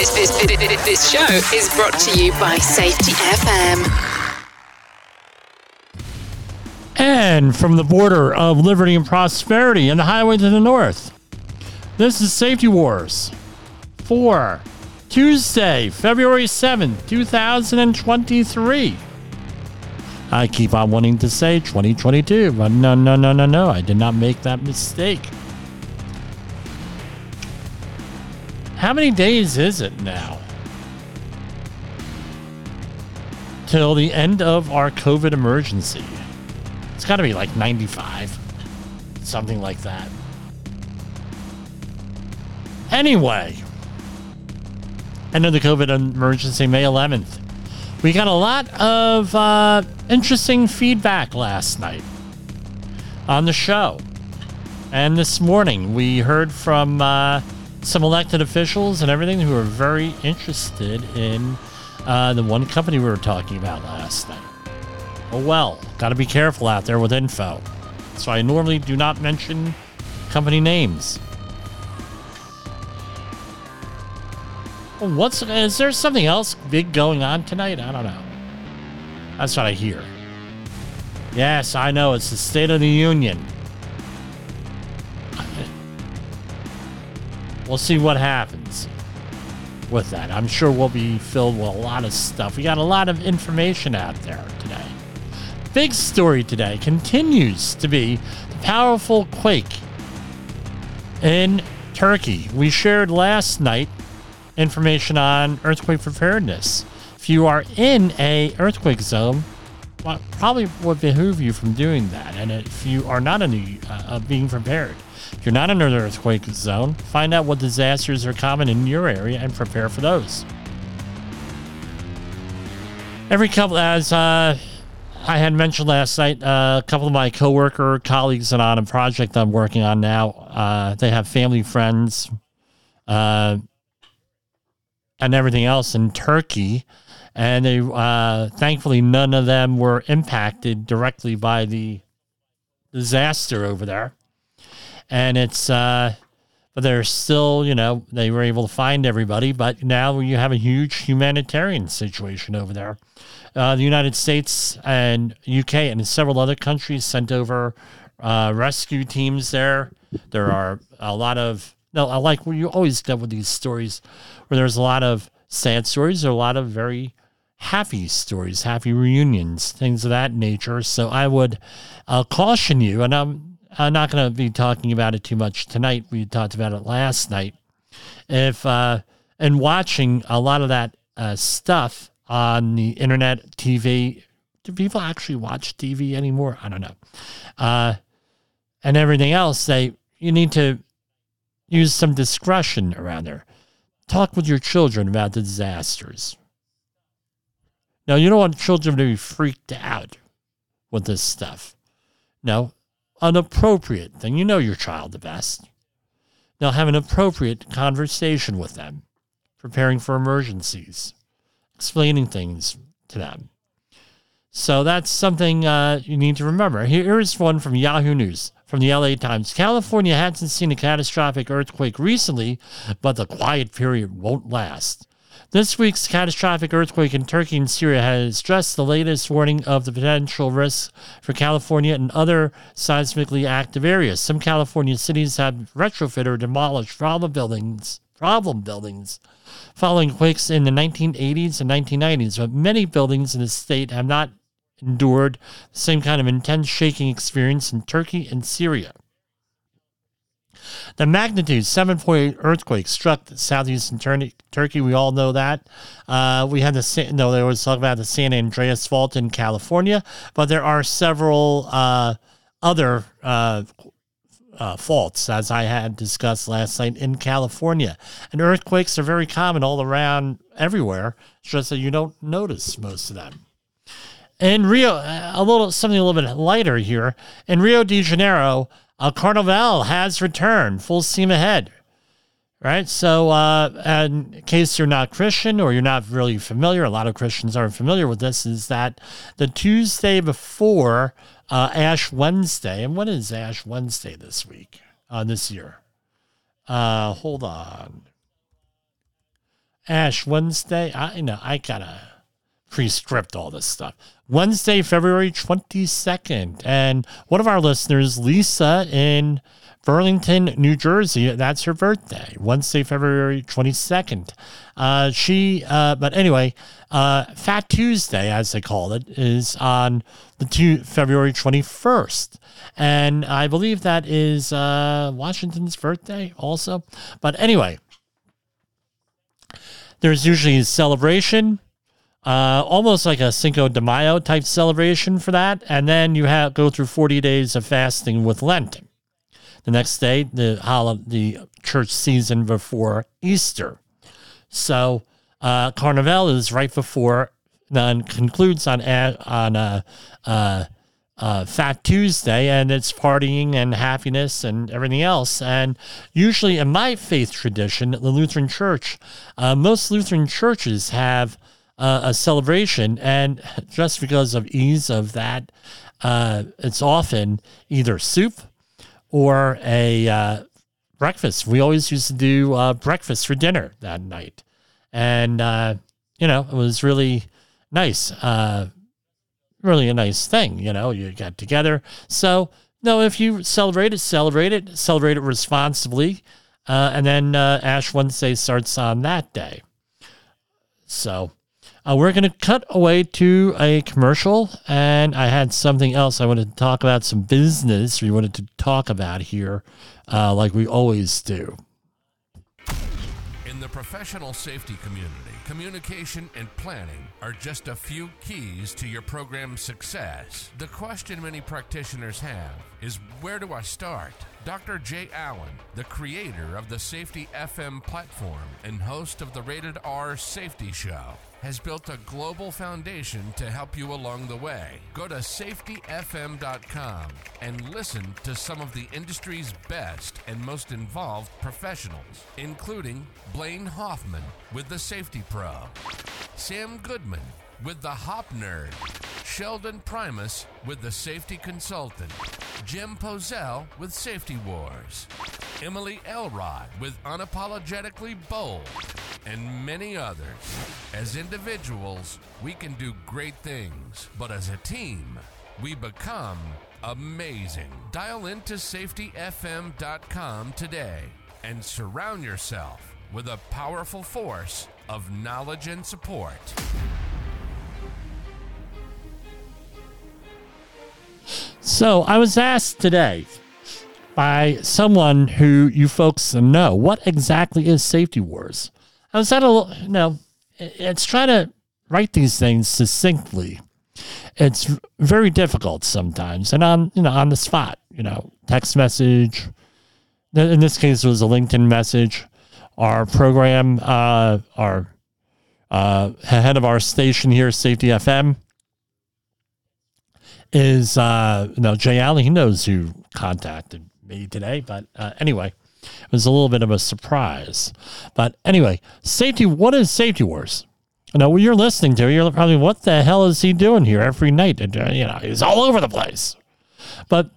This, this, this, show is brought to you by Safety FM. And from the border of liberty and prosperity and the highway to the north, this is Safety Wars for Tuesday, February 7th, 2023. I keep on wanting to say 2022, but no, no, no, no, no. I did not make that mistake. How many days is it now? Till the end of our COVID emergency. It's got to be like 95, something like that. Anyway, end of the COVID emergency, May 11th. We got a lot of uh, interesting feedback last night on the show. And this morning, we heard from uh, some elected officials and everything who are very interested in uh, the one company we were talking about last night. Oh well, got to be careful out there with info. So I normally do not mention company names. What's is there something else big going on tonight? I don't know. That's what I hear. Yes, I know it's the State of the Union. We'll see what happens with that. I'm sure we'll be filled with a lot of stuff. We got a lot of information out there today. Big story today continues to be the powerful quake in Turkey. We shared last night information on earthquake preparedness. If you are in a earthquake zone, well, probably would behoove you from doing that. And if you are not uh, uh being prepared, if you're not in an earthquake zone, find out what disasters are common in your area and prepare for those. Every couple, as uh, I had mentioned last night, uh, a couple of my coworker colleagues and on a project I'm working on now, uh, they have family friends uh, and everything else in Turkey. And they, uh, thankfully, none of them were impacted directly by the disaster over there and it's uh, but they're still, you know, they were able to find everybody. But now you have a huge humanitarian situation over there. Uh, the United States and UK and several other countries sent over uh, rescue teams there. There are a lot of no, I like when you always get with these stories where there's a lot of sad stories, or a lot of very happy stories, happy reunions, things of that nature. So I would uh, caution you, and I'm I'm not going to be talking about it too much tonight. We talked about it last night. If uh, and watching a lot of that uh, stuff on the internet, TV. Do people actually watch TV anymore? I don't know. Uh, and everything else, they you need to use some discretion around there. Talk with your children about the disasters. Now, you don't want children to be freaked out with this stuff. No, an appropriate thing. You know your child the best. Now have an appropriate conversation with them, preparing for emergencies, explaining things to them. So that's something uh, you need to remember. Here's one from Yahoo News from the LA Times. California hasn't seen a catastrophic earthquake recently, but the quiet period won't last. This week's catastrophic earthquake in Turkey and Syria has stressed the latest warning of the potential risks for California and other seismically active areas. Some California cities have retrofitted or demolished problem buildings, problem buildings following quakes in the 1980s and 1990s, but many buildings in the state have not endured the same kind of intense shaking experience in Turkey and Syria. The magnitude 7.8 earthquake struck southeastern Tur- Turkey. We all know that. Uh, we had the no, they always talk about the San Andreas Fault in California, but there are several uh, other uh, uh, faults, as I had discussed last night in California. And earthquakes are very common all around everywhere. It's just that you don't notice most of them. In Rio, a little something a little bit lighter here. In Rio de Janeiro, uh, Carnival has returned, full steam ahead. Right. So, uh, in case you're not Christian or you're not really familiar, a lot of Christians aren't familiar with this, is that the Tuesday before uh, Ash Wednesday, and when is Ash Wednesday this week, uh, this year? Uh, hold on. Ash Wednesday. I know I gotta pre-script all this stuff. Wednesday, February 22nd. And one of our listeners, Lisa in Burlington, New Jersey, that's her birthday, Wednesday, February 22nd. Uh, she, uh, but anyway, uh, Fat Tuesday, as they call it, is on the two, February 21st. And I believe that is uh, Washington's birthday also. But anyway, there's usually a celebration uh, almost like a Cinco de Mayo type celebration for that. And then you have go through 40 days of fasting with Lent. The next day, the holiday, the church season before Easter. So uh, Carnival is right before, then concludes on on uh, Fat Tuesday, and it's partying and happiness and everything else. And usually, in my faith tradition, the Lutheran Church, uh, most Lutheran churches have uh, a celebration, and just because of ease of that, uh, it's often either soup or a uh, breakfast. We always used to do uh, breakfast for dinner that night, and uh, you know it was really nice, uh, really a nice thing. You know, you got together. So no, if you celebrate it, celebrate it, celebrate it responsibly, and then Ash Wednesday starts on that day. So uh, we're going to cut away to a commercial, and I had something else I wanted to talk about, some business we wanted to talk about here, uh, like we always do. In the professional safety community, communication and planning are just a few keys to your program's success. The question many practitioners have is where do I start? Dr. Jay Allen, the creator of the Safety FM platform and host of the Rated R Safety Show, has built a global foundation to help you along the way. Go to safetyfm.com and listen to some of the industry's best and most involved professionals, including Blaine Hoffman with the Safety Pro, Sam Goodman with the Hop Nerd, Sheldon Primus with the Safety Consultant, Jim Pozell with Safety Wars, Emily Elrod with Unapologetically Bold, and many others. As individuals, we can do great things, but as a team, we become amazing. Dial into safetyfm.com today and surround yourself with a powerful force of knowledge and support. So I was asked today by someone who you folks know what exactly is Safety Wars. I was at a you know, it's trying to write these things succinctly. It's very difficult sometimes, and on you know on the spot, you know, text message. In this case, it was a LinkedIn message. Our program, uh, our uh, head of our station here, Safety FM, is uh no Jay Allen. He knows who contacted me today, but uh, anyway, it was a little bit of a surprise. But anyway, safety. What is Safety Wars? Know, when you're listening to, you're probably, what the hell is he doing here every night? And, uh, you know, he's all over the place. But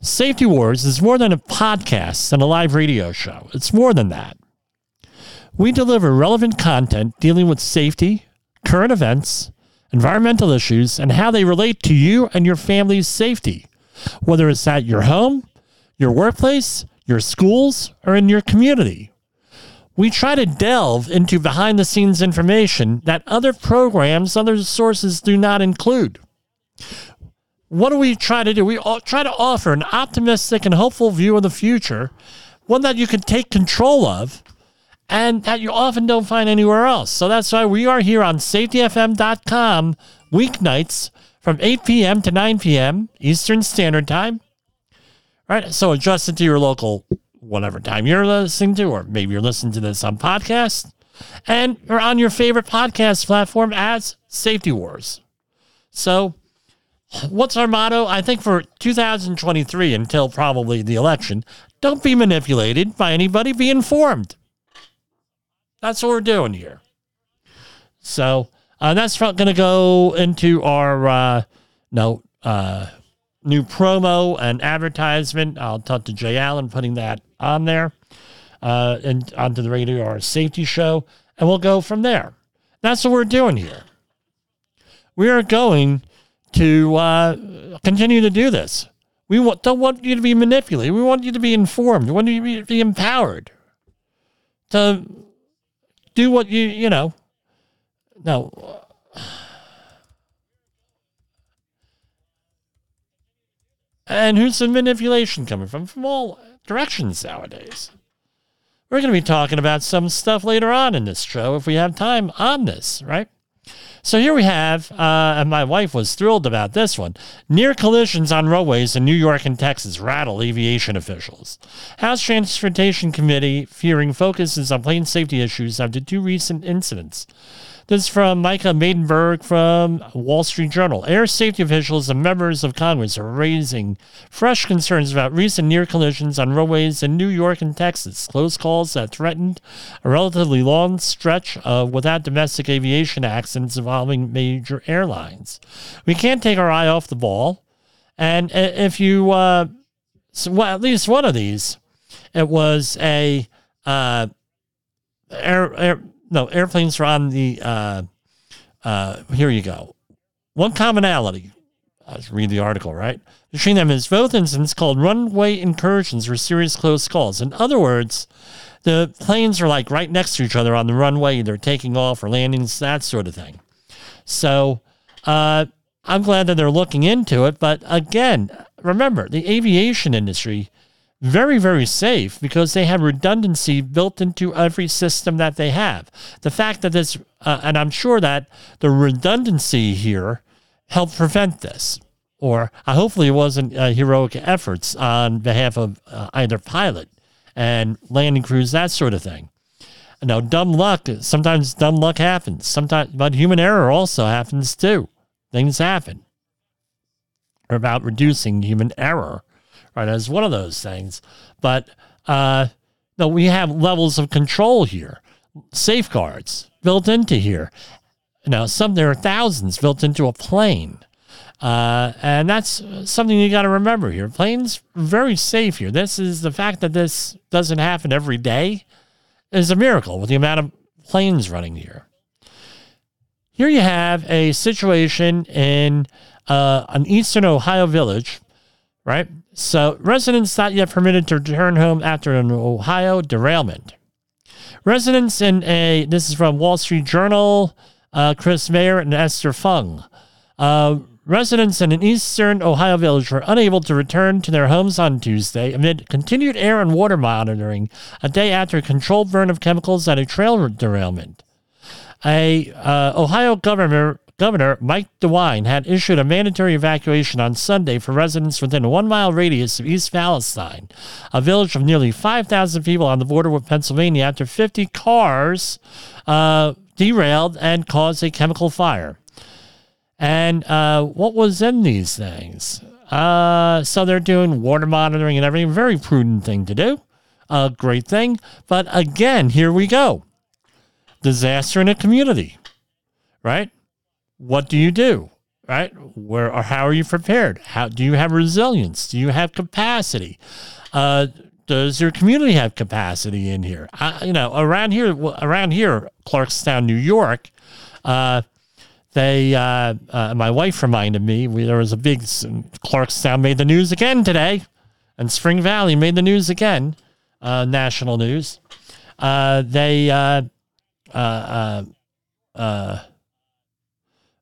Safety Wars is more than a podcast and a live radio show. It's more than that. We deliver relevant content dealing with safety, current events, environmental issues, and how they relate to you and your family's safety, whether it's at your home, your workplace, your schools, or in your community. We try to delve into behind the scenes information that other programs, other sources do not include. What do we try to do? We try to offer an optimistic and hopeful view of the future, one that you can take control of and that you often don't find anywhere else. So that's why we are here on safetyfm.com weeknights from 8 p.m. to 9 p.m. Eastern Standard Time. Right? So adjust it to your local whatever time you're listening to, or maybe you're listening to this on podcast, and or on your favorite podcast platform as Safety Wars. So what's our motto? I think for 2023 until probably the election, don't be manipulated by anybody, be informed. That's what we're doing here. So uh, that's going to go into our uh, uh, new promo and advertisement. I'll talk to Jay Allen putting that on there uh, and onto the radio our safety show. and we'll go from there. That's what we're doing here. We are going to uh, continue to do this. We don't want you to be manipulated. We want you to be informed. We want you to be, be empowered to do what you, you know. No. And who's the manipulation coming from? From all directions nowadays. We're going to be talking about some stuff later on in this show if we have time on this, right? So here we have, uh, and my wife was thrilled about this one near collisions on roadways in New York and Texas rattle aviation officials. House Transportation Committee fearing focuses on plane safety issues after two recent incidents. This is from Micah Maidenberg from Wall Street Journal. Air safety officials and members of Congress are raising fresh concerns about recent near collisions on roadways in New York and Texas. Close calls that threatened a relatively long stretch uh, without domestic aviation accidents involving major airlines. We can't take our eye off the ball. And if you, uh, well, at least one of these, it was a uh, air, air no, airplanes are on the, uh, uh, here you go. One commonality, let's read the article, right? Between them is both incidents called runway incursions or serious close calls. In other words, the planes are like right next to each other on the runway. They're taking off or landings, that sort of thing. So uh, I'm glad that they're looking into it. But again, remember, the aviation industry very, very safe because they have redundancy built into every system that they have. The fact that this, uh, and I'm sure that the redundancy here helped prevent this, or uh, hopefully it wasn't uh, heroic efforts on behalf of uh, either pilot and landing crews, that sort of thing. Now, dumb luck, sometimes dumb luck happens. Sometimes, but human error also happens too. Things happen. About reducing human error right, as one of those things. But uh, no, we have levels of control here, safeguards built into here. Now, some there are thousands built into a plane. Uh, and that's something you got to remember here. Planes very safe here. This is the fact that this doesn't happen every day is a miracle with the amount of planes running here. Here you have a situation in uh, an eastern Ohio village, right? So, residents not yet permitted to return home after an Ohio derailment. Residents in a, this is from Wall Street Journal, uh, Chris Mayer and Esther Fung. Uh, residents in an eastern Ohio village were unable to return to their homes on Tuesday amid continued air and water monitoring a day after a controlled burn of chemicals at a trail derailment. A uh, Ohio governor Governor Mike DeWine had issued a mandatory evacuation on Sunday for residents within a one mile radius of East Palestine, a village of nearly 5,000 people on the border with Pennsylvania, after 50 cars uh, derailed and caused a chemical fire. And uh, what was in these things? Uh, so they're doing water monitoring and everything. Very prudent thing to do. A great thing. But again, here we go. Disaster in a community, right? What do you do? Right? Where or how are you prepared? How do you have resilience? Do you have capacity? Uh, does your community have capacity in here? I, you know, around here, around here, Clarkstown, New York, uh, they, uh, uh, my wife reminded me, we, there was a big, Clarkstown made the news again today, and Spring Valley made the news again, uh, national news. Uh, they, uh, uh, uh, uh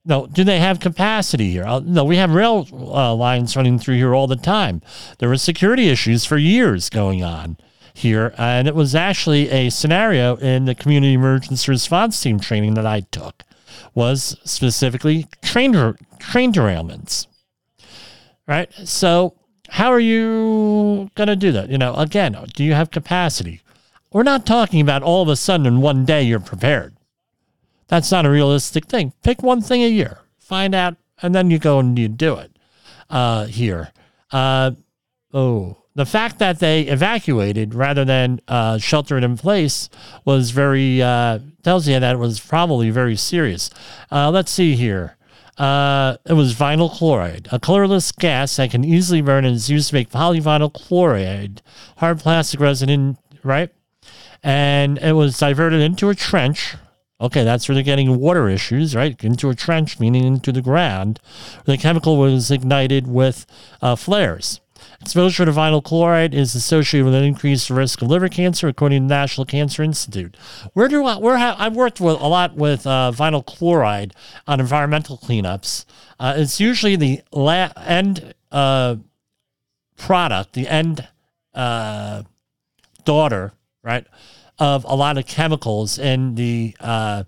no, do they have capacity here? Uh, no, we have rail uh, lines running through here all the time. There were security issues for years going on here, and it was actually a scenario in the community emergency response team training that I took was specifically train train derailments. Right? So, how are you going to do that? You know, again, do you have capacity? We're not talking about all of a sudden in one day you're prepared. That's not a realistic thing. Pick one thing a year, find out, and then you go and you do it uh, here. Uh, oh, the fact that they evacuated rather than uh, sheltered in place was very, uh, tells you that it was probably very serious. Uh, let's see here. Uh, it was vinyl chloride, a colorless gas that can easily burn and is used to make polyvinyl chloride, hard plastic resin, right? And it was diverted into a trench Okay, that's where they're getting water issues, right? Into a trench, meaning into the ground. The chemical was ignited with uh, flares. Exposure to vinyl chloride is associated with an increased risk of liver cancer, according to the National Cancer Institute. Where do I? Where ha- I've worked with a lot with uh, vinyl chloride on environmental cleanups. Uh, it's usually the la- end uh, product, the end uh, daughter, right, of a lot of chemicals in the uh,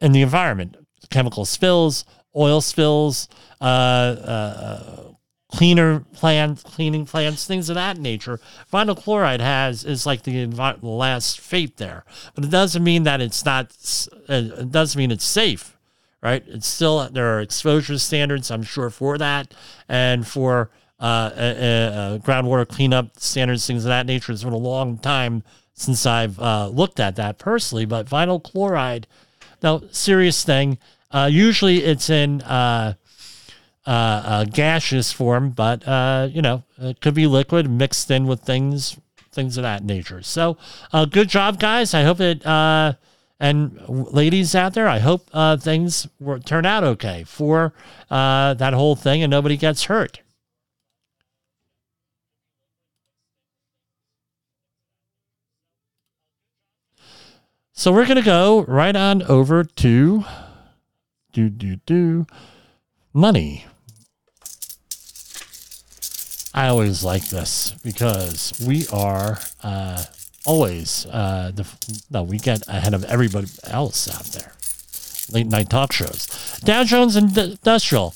in the environment. Chemical spills, oil spills, uh, uh, cleaner plants, cleaning plants, things of that nature. Vinyl chloride has is like the, envi- last fate there, but it doesn't mean that it's not. uh, It doesn't mean it's safe, right? It's still there are exposure standards, I'm sure, for that, and for uh, uh, uh, groundwater cleanup standards, things of that nature. It's been a long time since I've uh, looked at that personally, but vinyl chloride, now serious thing. Uh, usually, it's in. Uh, uh, uh, gaseous form, but uh, you know, it could be liquid mixed in with things, things of that nature. So, good job, guys. I hope it, and ladies out there, I hope things were, turn out okay for that whole thing and nobody gets hurt. So we're gonna go right on over to do do do money. I always like this because we are uh, always uh, the no we get ahead of everybody else out there. Late night talk shows. Dow Jones Industrial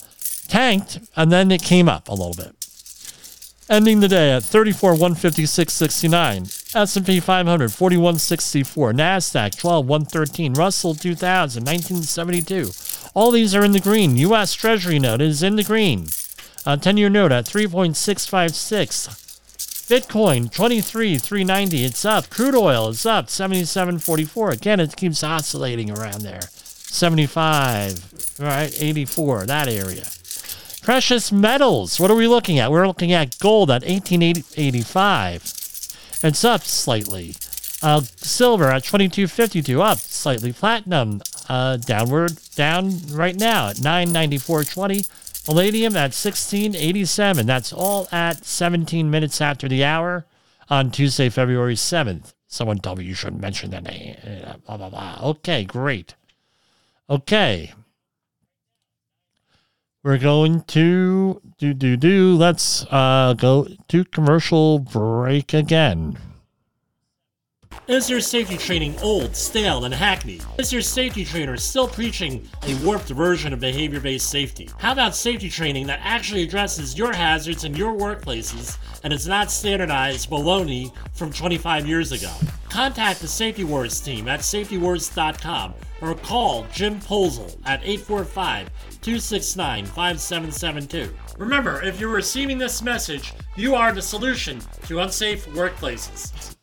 tanked and then it came up a little bit, ending the day at 34 156.69. S&P 500 4164, Nasdaq 12 113, Russell 2000 1972. All these are in the green. U.S. Treasury note is in the green. A 10 year note at 3.656. Bitcoin 23 390. It's up. Crude oil is up 77.44. Again, it keeps oscillating around there. 75, right? 84, that area. Precious metals. What are we looking at? We're looking at gold at 1885. It's up slightly. Uh, silver at 22.52, up slightly. Platinum uh, downward, down right now at 994.20. Palladium at 1687. That's all at 17 minutes after the hour on Tuesday, February 7th. Someone told me you shouldn't mention the name. Blah, blah, blah. Okay, great. Okay. We're going to do, do, do. Let's uh, go to commercial break again. Is your safety training old, stale, and hackneyed? Is your safety trainer still preaching a warped version of behavior based safety? How about safety training that actually addresses your hazards in your workplaces and is not standardized baloney from 25 years ago? Contact the Safety Wars team at safetywars.com or call Jim Posel at 845 269 5772. Remember, if you're receiving this message, you are the solution to unsafe workplaces.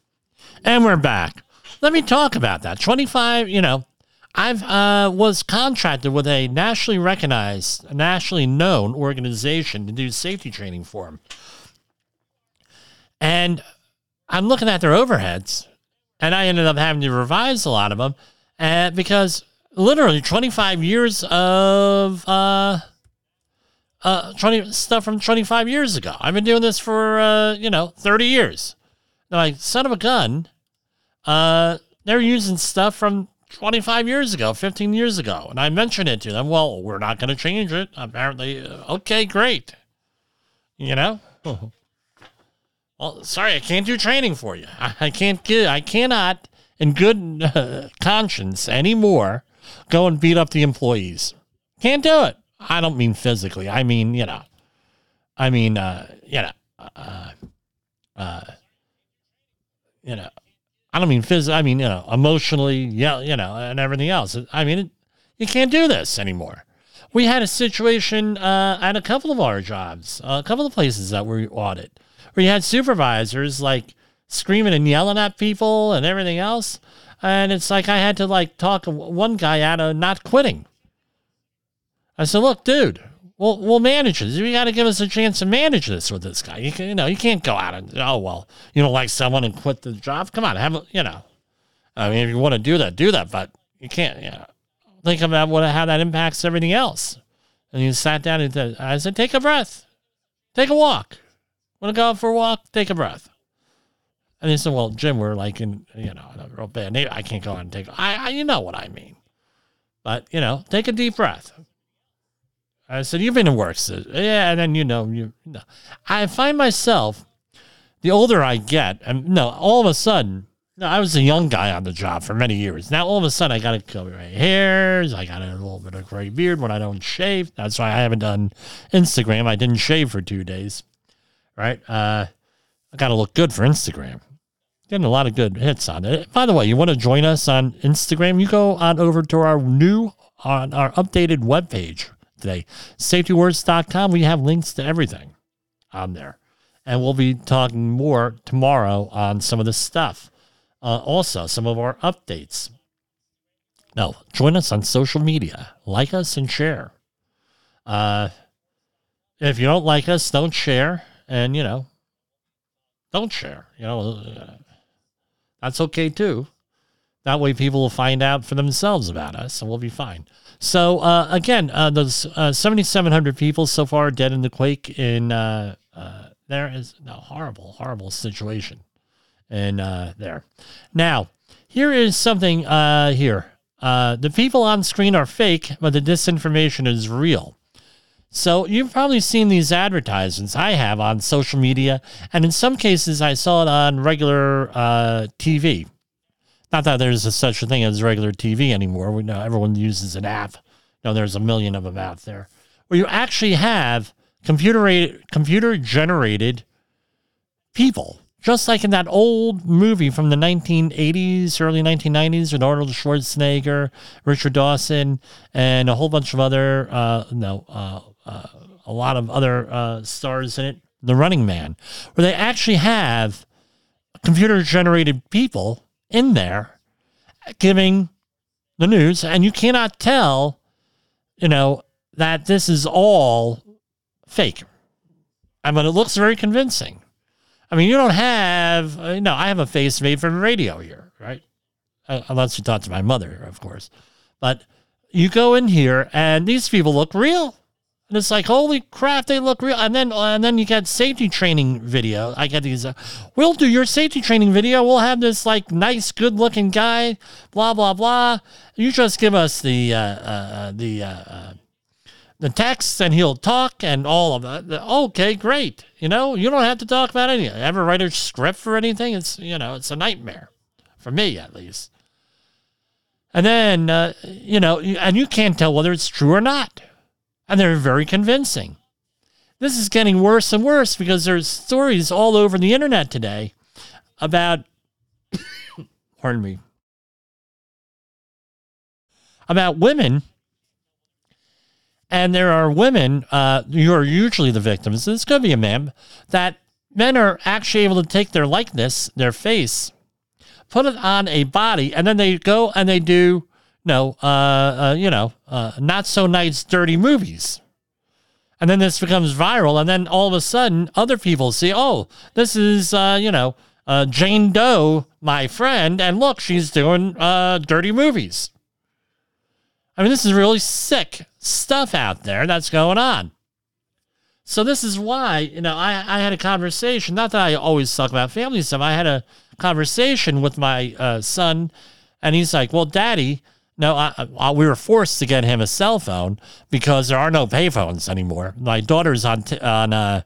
And we're back. Let me talk about that. 25, you know, I've uh, was contracted with a nationally recognized, nationally known organization to do safety training for them. And I'm looking at their overheads, and I ended up having to revise a lot of them uh, because literally 25 years of uh, uh, 20 stuff from 25 years ago. I've been doing this for uh, you know 30 years. They're like, son of a gun. Uh, they're using stuff from 25 years ago, 15 years ago. And I mentioned it to them. Well, we're not going to change it. Apparently, uh, okay, great. You know? well, sorry, I can't do training for you. I, I can't get, I cannot, in good uh, conscience anymore, go and beat up the employees. Can't do it. I don't mean physically. I mean, you know, I mean, uh, you know, uh, uh, you know, I don't mean physically. I mean, you know, emotionally, yeah, you know, and everything else. I mean, it, you can't do this anymore. We had a situation uh, at a couple of our jobs, a couple of places that we audit, where you had supervisors like screaming and yelling at people and everything else, and it's like I had to like talk one guy out of not quitting. I said, "Look, dude, we'll we'll manage this. You got to give us a chance to manage this with this guy. You can, you know, you can't go out and oh well, you don't like someone and quit the job. Come on, have a, you know. I mean, if you want to do that, do that, but you can't. You know, think about what how that impacts everything else. And you sat down and said, I said, take a breath, take a walk. Want to go out for a walk? Take a breath. And he said, well, Jim, we're like in, you know, a real bad. I can't go on and take, I, I, you know what I mean. But, you know, take a deep breath. I said, you've been in work. So, yeah. And then, you know, you, know. I find myself, the older I get, and no, all of a sudden, no, I was a young guy on the job for many years. Now all of a sudden I got to cover my hairs. I got a little bit of gray beard when I don't shave. That's why I haven't done Instagram. I didn't shave for two days. Right? Uh, I got to look good for Instagram. Getting a lot of good hits on it. By the way, you want to join us on Instagram? You go on over to our new, on our updated webpage today, safetywars.com. We have links to everything on there. And we'll be talking more tomorrow on some of this stuff uh, also some of our updates. Now, join us on social media, like us and share. Uh, if you don't like us, don't share, and you know, don't share. You know, uh, that's okay too. That way, people will find out for themselves about us, and we'll be fine. So, uh, again, uh, those uh, 7,700 people so far dead in the quake in uh, uh, there is a horrible, horrible situation and uh, there. Now, here is something uh, here. The people on screen are fake, but the disinformation is real. So you've probably seen these advertisements I have on social media, and in some cases I saw it on regular uh, TV. Not that there's a, such a thing as regular TV anymore. We know everyone uses an app. No, there's a million of them out there where you actually have computer computer generated people just like in that old movie from the 1980s, early 1990s with Arnold Schwarzenegger, Richard Dawson, and a whole bunch of other, uh, no, uh, uh, a lot of other uh, stars in it. The Running Man, where they actually have computer generated people in there giving the news, and you cannot tell, you know, that this is all fake. I mean, it looks very convincing. I mean, you don't have, uh, no, I have a face made from radio here, right? Uh, unless you talk to my mother, of course. But you go in here and these people look real. And it's like, holy crap, they look real. And then, and then you get safety training video. I get these, uh, we'll do your safety training video. We'll have this like nice, good looking guy, blah, blah, blah. You just give us the, uh, uh, the, uh, the text and he'll talk and all of that. Okay, great. You know, you don't have to talk about anything. Ever write a script for anything? It's, you know, it's a nightmare for me at least. And then, uh, you know, and you can't tell whether it's true or not. And they're very convincing. This is getting worse and worse because there's stories all over the internet today about, pardon me, about women and there are women uh, who are usually the victims. This could be a man that men are actually able to take their likeness, their face, put it on a body, and then they go and they do, no, uh, uh, you know, uh, not so nice, dirty movies. And then this becomes viral, and then all of a sudden, other people see, oh, this is, uh, you know, uh, Jane Doe, my friend, and look, she's doing dirty movies. I mean, this is really sick stuff out there that's going on. So this is why, you know, I, I had a conversation, not that I always talk about family stuff. I had a conversation with my uh, son, and he's like, well, daddy, no, I, I, we were forced to get him a cell phone because there are no payphones anymore. My daughter's on, t- on uh,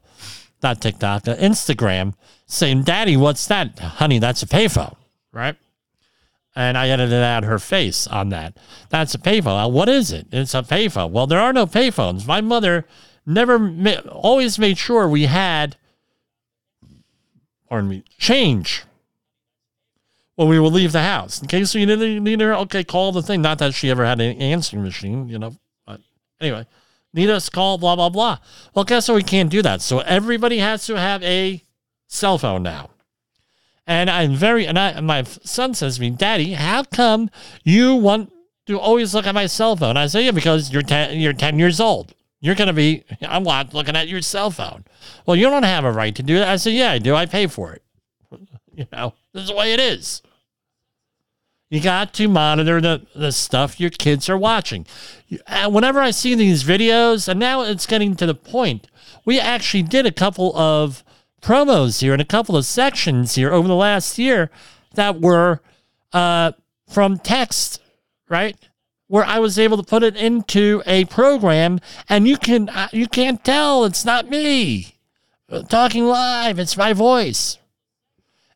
not TikTok, uh, Instagram, saying, daddy, what's that? Honey, that's a payphone, right? and I edited out her face on that. That's a payphone. What is it? It's a payphone. Well, there are no payphones. My mother never, ma- always made sure we had, pardon me, change when we would leave the house. In case you need, her, okay, call the thing. Not that she ever had an answering machine, you know. But anyway, need us call, blah, blah, blah. Well, guess what? We can't do that. So everybody has to have a cell phone now. And I'm very, and I, my son says to me, Daddy, how come you want to always look at my cell phone? I say, Yeah, because you're 10, you're 10 years old. You're to be, I'm not looking at your cell phone. Well, you don't have a right to do that. I say, Yeah, I do. I pay for it. You know, this is the way it is. You got to monitor the, the stuff your kids are watching. Whenever I see these videos, and now it's getting to the point, we actually did a couple of promos here and a couple of sections here over the last year that were uh, from text, right? Where I was able to put it into a program, and you can uh, you can't tell it's not me talking live; it's my voice.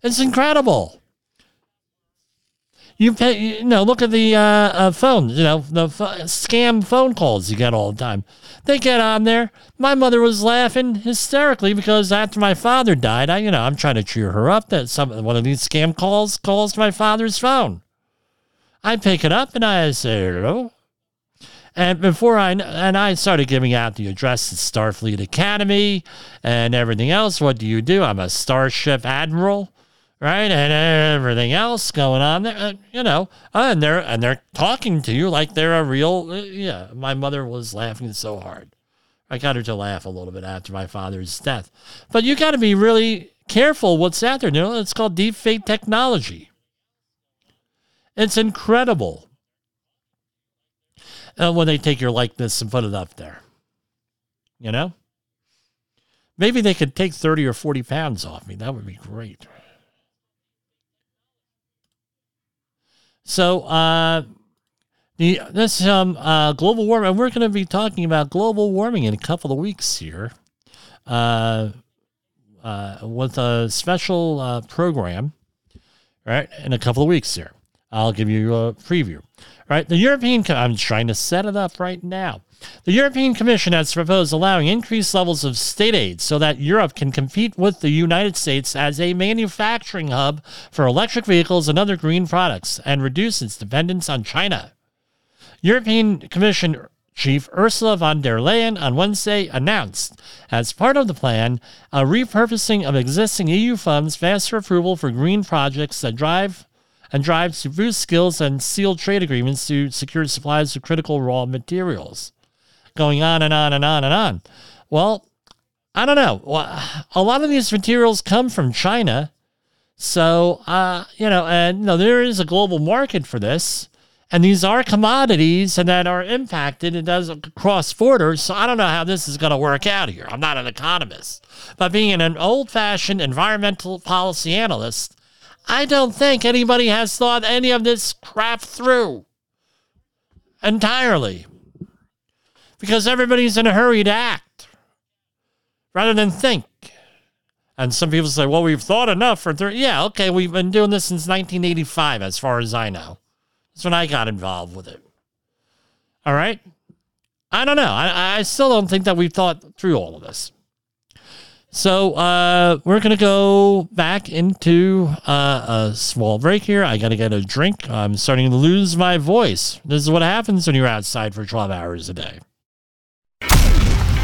It's incredible. You pay, you know, look at the uh, uh, phone, you know, the scam phone calls you get all the time. They get on there. My mother was laughing hysterically because after my father died, I, you know, I'm trying to cheer her up that some one of these scam calls calls my father's phone. I pick it up and I say hello. And before I and I started giving out the address at Starfleet Academy and everything else. What do you do? I'm a Starship Admiral right? And everything else going on there, uh, you know, uh, and they're and they're talking to you like they're a real. Uh, yeah, my mother was laughing so hard. I got her to laugh a little bit after my father's death, but you got to be really careful what's out there. You know, it's called deep fake technology. It's incredible. And when they take your likeness and put it up there, you know. Maybe they could take 30 or 40 pounds off me. That would be great. So, uh, the this um uh, global warming, we're going to be talking about global warming in a couple of weeks here, uh, uh, with a special uh, program, right? In a couple of weeks here, I'll give you a preview. Right, the European. I'm trying to set it up right now. The European Commission has proposed allowing increased levels of state aid so that Europe can compete with the United States as a manufacturing hub for electric vehicles and other green products and reduce its dependence on China. European Commission Chief Ursula von der Leyen on Wednesday announced, as part of the plan, a repurposing of existing EU funds, faster approval for green projects that drive and drive to boost skills and seal trade agreements to secure supplies of critical raw materials going on and on and on and on. Well, I don't know. A lot of these materials come from China. So, uh, you know, and you know, there is a global market for this. And these are commodities and that are impacted. It does cross borders. So I don't know how this is going to work out here. I'm not an economist. But being an old fashioned environmental policy analyst, I don't think anybody has thought any of this crap through entirely because everybody's in a hurry to act rather than think. And some people say, well, we've thought enough for 30. Yeah, okay, we've been doing this since 1985, as far as I know. That's when I got involved with it. All right? I don't know. I, I still don't think that we've thought through all of this. So uh, we're going to go back into uh, a small break here. I got to get a drink. I'm starting to lose my voice. This is what happens when you're outside for 12 hours a day.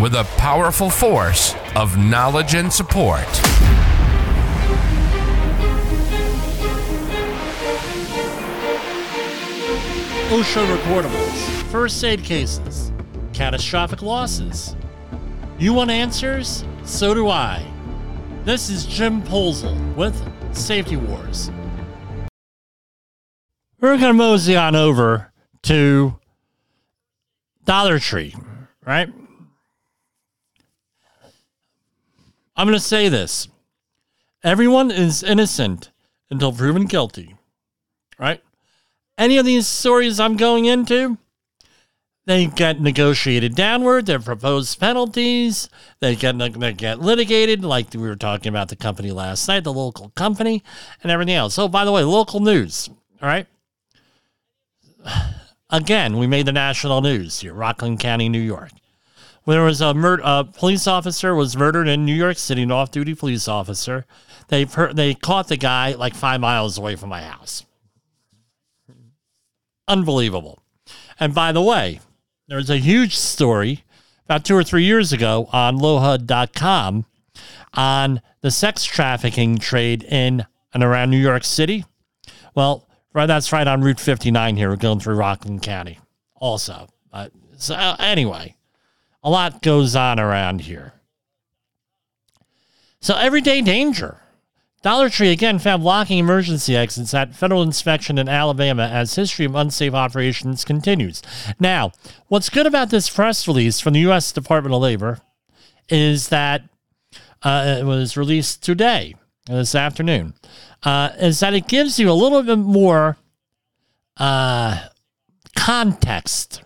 with a powerful force of knowledge and support. OSHA recordables, first aid cases, catastrophic losses. You want answers? So do I. This is Jim Polzel with Safety Wars. We're going to mosey on over to Dollar Tree, right? I'm going to say this everyone is innocent until proven guilty, right? any of these stories I'm going into, they get negotiated downward. Their proposed penalties. They get they get litigated, like we were talking about the company last night, the local company, and everything else. Oh, by the way, local news. All right. Again, we made the national news here, Rockland County, New York. There was a, mur- a police officer was murdered in New York City, an off-duty police officer. They per- they caught the guy like five miles away from my house. Unbelievable. And by the way, there was a huge story about two or three years ago on lohud.com on the sex trafficking trade in and around New York City. Well, right, that's right on Route 59 here. We're going through Rockland County also. So anyway, a lot goes on around here. So everyday danger. Dollar Tree again found blocking emergency exits at federal inspection in Alabama as history of unsafe operations continues. Now, what's good about this press release from the U.S. Department of Labor is that uh, it was released today, this afternoon, uh, is that it gives you a little bit more uh, context,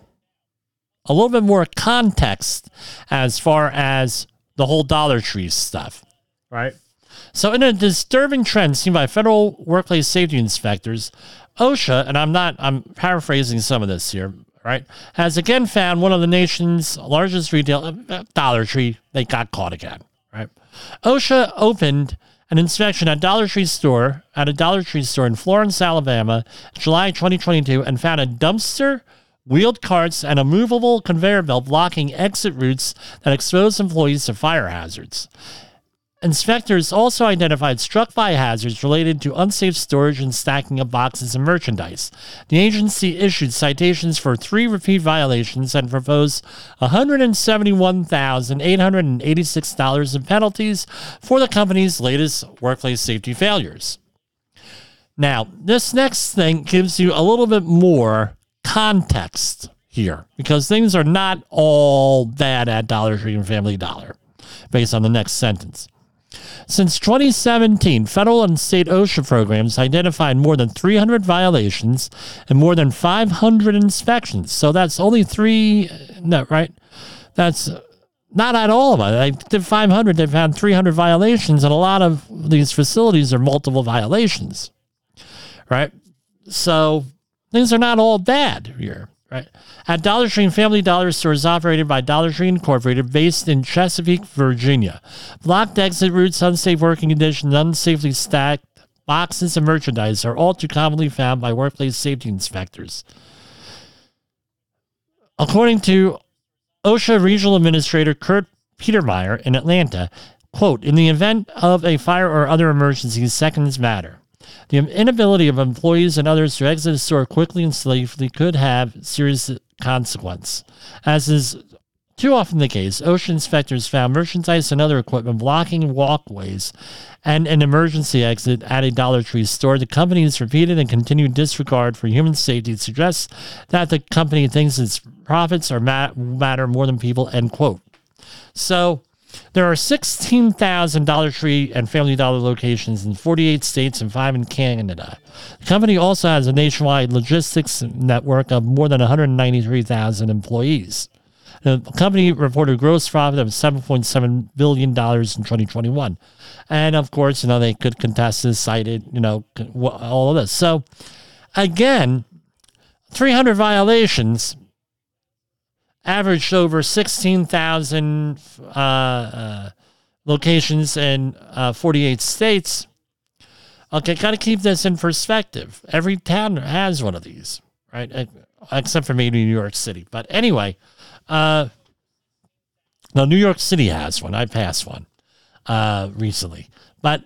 a little bit more context as far as the whole Dollar Tree stuff, right? So, in a disturbing trend seen by federal workplace safety inspectors, OSHA, and I'm not, I'm paraphrasing some of this here, right, has again found one of the nation's largest retail, uh, Dollar Tree, they got caught again, right? OSHA opened an inspection at Dollar Tree store at a Dollar Tree store in Florence, Alabama, July 2022, and found a dumpster, wheeled carts, and a movable conveyor belt blocking exit routes that expose employees to fire hazards. Inspectors also identified struck by hazards related to unsafe storage and stacking of boxes and merchandise. The agency issued citations for three repeat violations and proposed $171,886 in penalties for the company's latest workplace safety failures. Now, this next thing gives you a little bit more context here because things are not all bad at Dollar Tree and Family Dollar based on the next sentence. Since 2017, federal and state OSHA programs identified more than 300 violations and more than 500 inspections. So that's only three, no, right? That's not at all. They did 500, they found 300 violations, and a lot of these facilities are multiple violations, right? So things are not all bad here right? At Dollar Tree and Family Dollar stores operated by Dollar Tree Incorporated, based in Chesapeake, Virginia. Blocked exit routes, unsafe working conditions, unsafely stacked boxes and merchandise are all too commonly found by workplace safety inspectors. According to OSHA Regional Administrator Kurt Petermeyer in Atlanta, quote, in the event of a fire or other emergency, seconds matter. The inability of employees and others to exit a store quickly and safely could have serious consequence. As is too often the case, OSHA inspectors found merchandise and other equipment blocking walkways and an emergency exit at a Dollar Tree store. The company's repeated and continued disregard for human safety suggests that the company thinks its profits are matter more than people, end quote. So, there are 16,000 Dollar Tree and Family Dollar locations in 48 states and five in Canada. The company also has a nationwide logistics network of more than 193,000 employees. The company reported gross profit of $7.7 billion in 2021. And of course, you know, they could contest this, cited, you know, all of this. So again, 300 violations averaged over 16,000 uh, uh, locations in uh, 48 states. Okay, got to keep this in perspective. Every town has one of these, right? Except for maybe New York City. But anyway, uh, New York City has one. I passed one uh, recently. But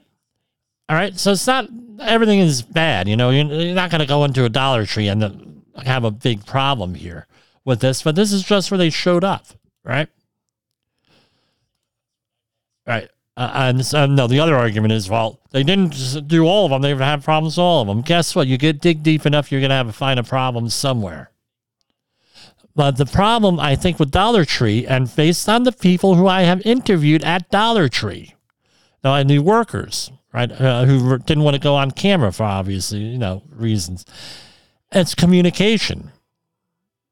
all right, so it's not everything is bad. You know, you're, you're not going to go into a Dollar Tree and have a big problem here with this, but this is just where they showed up, right? Right. Uh, and uh, no, the other argument is, well, they didn't do all of them. They have problems with all of them. Guess what? You get dig deep enough, you're going to have to find a problem somewhere. But the problem, I think, with Dollar Tree, and based on the people who I have interviewed at Dollar Tree, now I knew workers, right, uh, who didn't want to go on camera for obviously, you know, reasons, it's communication,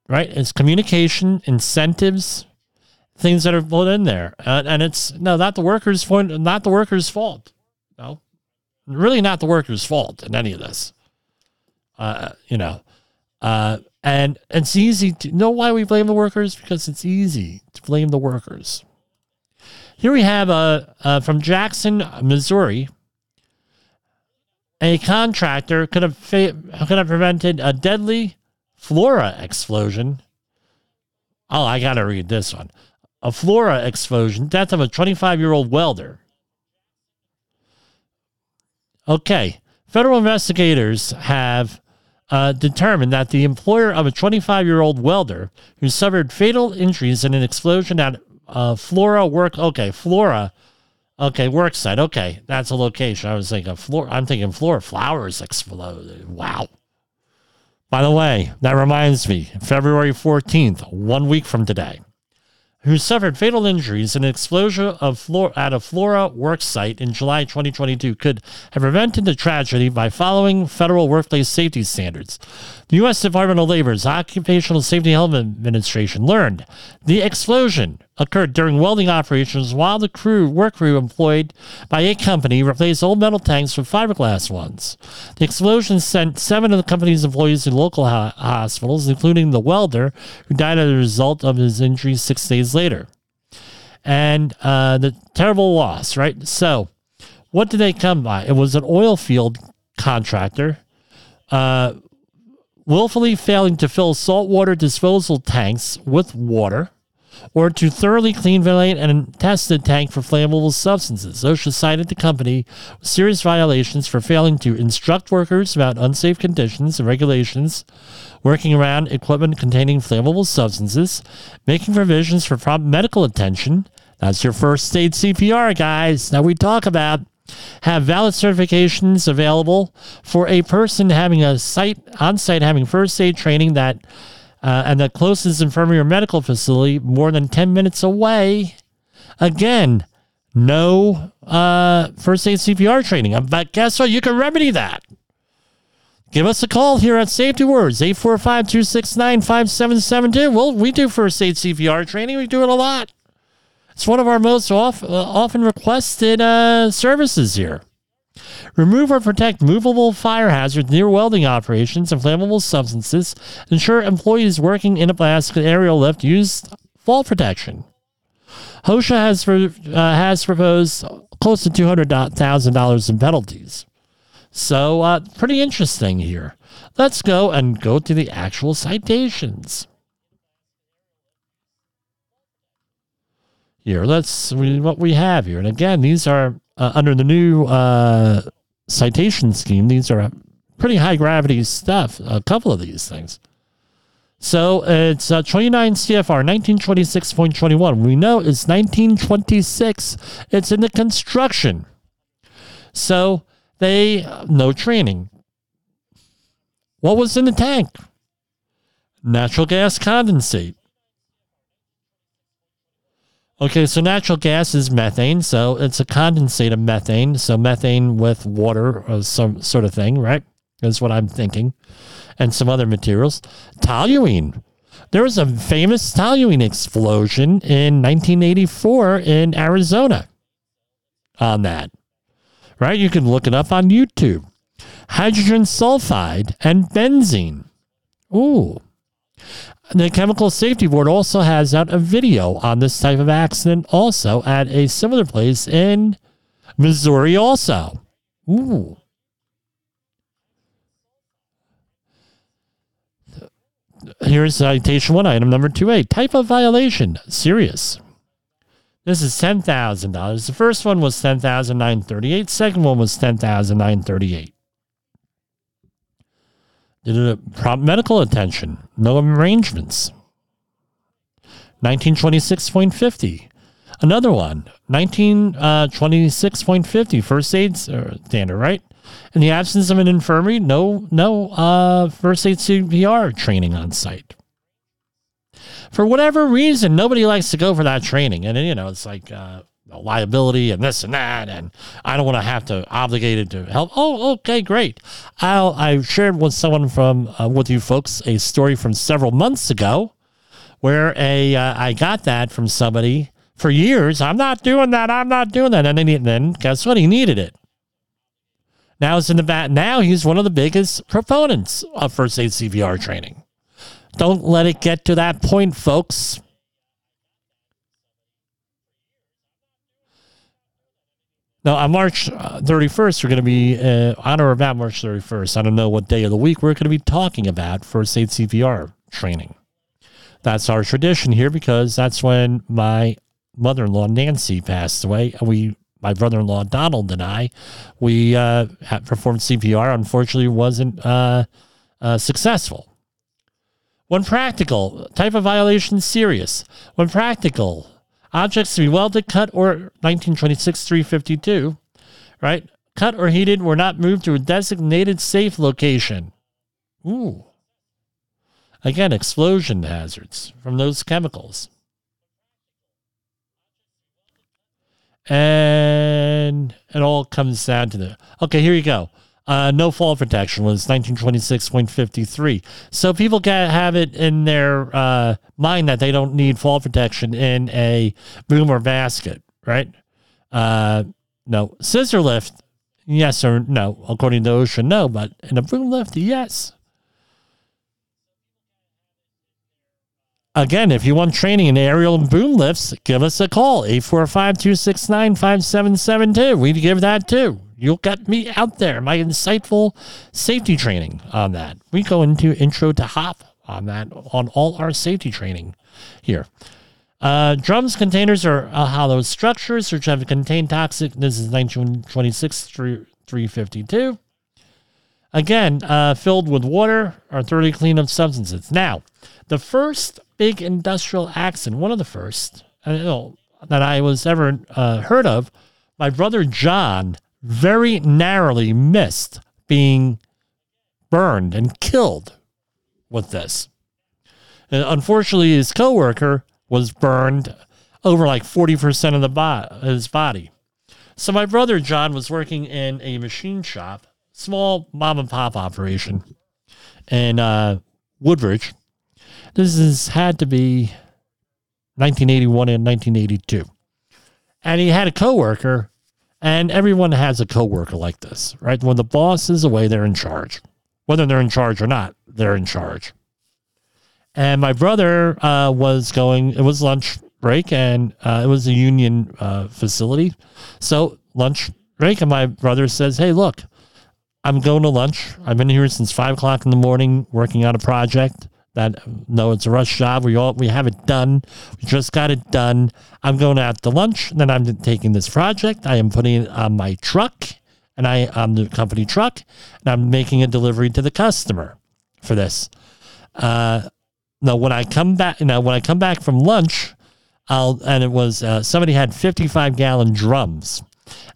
right? It's communication, incentives, things that are put in there, uh, and it's no, not the workers' point, not the workers' fault. No, really, not the workers' fault in any of this. Uh, you know, uh, and it's easy to know why we blame the workers because it's easy to blame the workers. Here we have a uh, from Jackson, Missouri. A contractor could have fa- could have prevented a deadly flora explosion. Oh, I gotta read this one. A flora explosion, death of a 25 year old welder. Okay, federal investigators have uh, determined that the employer of a 25 year old welder who suffered fatal injuries in an explosion at uh, Flora work. Okay, Flora. Okay, work site. Okay, that's a location. I was thinking Flora. I'm thinking Flora flowers exploded. Wow. By the way, that reminds me, February 14th, one week from today, who suffered fatal injuries in an explosion of Flora, at a Flora work site in July 2022 could have prevented the tragedy by following federal workplace safety standards. The U.S. Department of Labor's Occupational Safety Health Administration learned the explosion occurred during welding operations while the crew work crew employed by a company replaced old metal tanks with fiberglass ones. The explosion sent seven of the company's employees to local ho- hospitals, including the welder, who died as a result of his injuries six days later. And uh, the terrible loss, right? So, what did they come by? It was an oil field contractor. Uh, willfully failing to fill saltwater disposal tanks with water or to thoroughly clean, ventilate, and test the tank for flammable substances. OSHA cited the company with serious violations for failing to instruct workers about unsafe conditions and regulations, working around equipment containing flammable substances, making provisions for prompt medical attention. That's your first aid CPR, guys. Now we talk about have valid certifications available for a person having a site on site having first aid training that uh, and the closest infirmary or medical facility more than 10 minutes away. Again, no uh, first aid CPR training. Uh, but guess what? You can remedy that. Give us a call here at Safety Wars, 845 269 5772. Well, we do first aid CPR training. We do it a lot. It's one of our most off, uh, often requested uh, services here. Remove or protect movable fire hazards near welding operations and flammable substances. Ensure employees working in a blast aerial lift use fall protection. OSHA has, uh, has proposed close to $200,000 in penalties. So, uh, pretty interesting here. Let's go and go to the actual citations. Here, let's what we have here. And again, these are uh, under the new uh, citation scheme. These are pretty high gravity stuff, a couple of these things. So it's uh, 29 CFR 1926.21. We know it's 1926. It's in the construction. So they, uh, no training. What was in the tank? Natural gas condensate. Okay, so natural gas is methane, so it's a condensate of methane. So methane with water or some sort of thing, right? Is what I'm thinking. And some other materials. Toluene. There was a famous toluene explosion in 1984 in Arizona on that. Right? You can look it up on YouTube. Hydrogen sulfide and benzene. Ooh. The Chemical Safety Board also has out a video on this type of accident, also at a similar place in Missouri, also. Ooh. Here's citation one, item number 2A. Type of violation, serious. This is $10,000. The first one was $10,938. Second one was $10,938. Did it prompt medical attention? No arrangements. 1926.50. Another one, 1926.50, uh, first aid uh, standard, right? In the absence of an infirmary, no, no uh, first aid CPR training on site. For whatever reason, nobody likes to go for that training, and you know it's like, uh, liability and this and that, and I don't want to have to obligated to help. Oh, okay, great. I'll, I shared with someone from uh, with you folks a story from several months ago where a uh, I got that from somebody for years. I'm not doing that. I'm not doing that. And then, then guess what? He needed it. Now it's in the bat. Now he's one of the biggest proponents of first aid CPR training. Don't let it get to that point, folks. Now, on March 31st, we're going to be uh, on or about March 31st. I don't know what day of the week we're going to be talking about first aid CPR training. That's our tradition here because that's when my mother-in-law Nancy passed away, and we, my brother-in-law Donald and I, we uh, performed CPR. Unfortunately, wasn't uh, uh, successful. When practical, type of violation serious. When practical, objects to be welded, cut, or 1926 352, right? Cut or heated were not moved to a designated safe location. Ooh. Again, explosion hazards from those chemicals. And it all comes down to the. Okay, here you go. Uh, no fall protection was 1926.53. So people can have it in their uh, mind that they don't need fall protection in a boom or basket, right? Uh, no. Scissor lift, yes or no. According to OSHA, no. But in a boom lift, yes. Again, if you want training in aerial and boom lifts, give us a call 845 269 5772. We give that too. You'll get me out there, my insightful safety training on that. We go into intro to hop on that, on all our safety training here. Uh, drums containers are uh, hollow structures which have contained toxic. This is 1926 through 352. Again, uh, filled with water or thoroughly clean of substances. Now, the first big industrial accident, one of the first I that I was ever uh, heard of, my brother John very narrowly missed being burned and killed with this. And unfortunately, his coworker was burned over like 40% of the bo- his body. So my brother John was working in a machine shop, small mom and pop operation in uh, Woodbridge, this has had to be 1981 and 1982. And he had a coworker, and everyone has a coworker like this, right? When the boss is away, they're in charge. Whether they're in charge or not, they're in charge. And my brother uh, was going, it was lunch break, and uh, it was a union uh, facility. So, lunch break, and my brother says, Hey, look, I'm going to lunch. I've been here since five o'clock in the morning working on a project that no, it's a rush job. We all we have it done. We just got it done. I'm going out to lunch. Then I'm taking this project. I am putting it on my truck, and I on the company truck, and I'm making a delivery to the customer for this. Uh, now when I come back, you know, when I come back from lunch, I'll and it was uh, somebody had 55 gallon drums,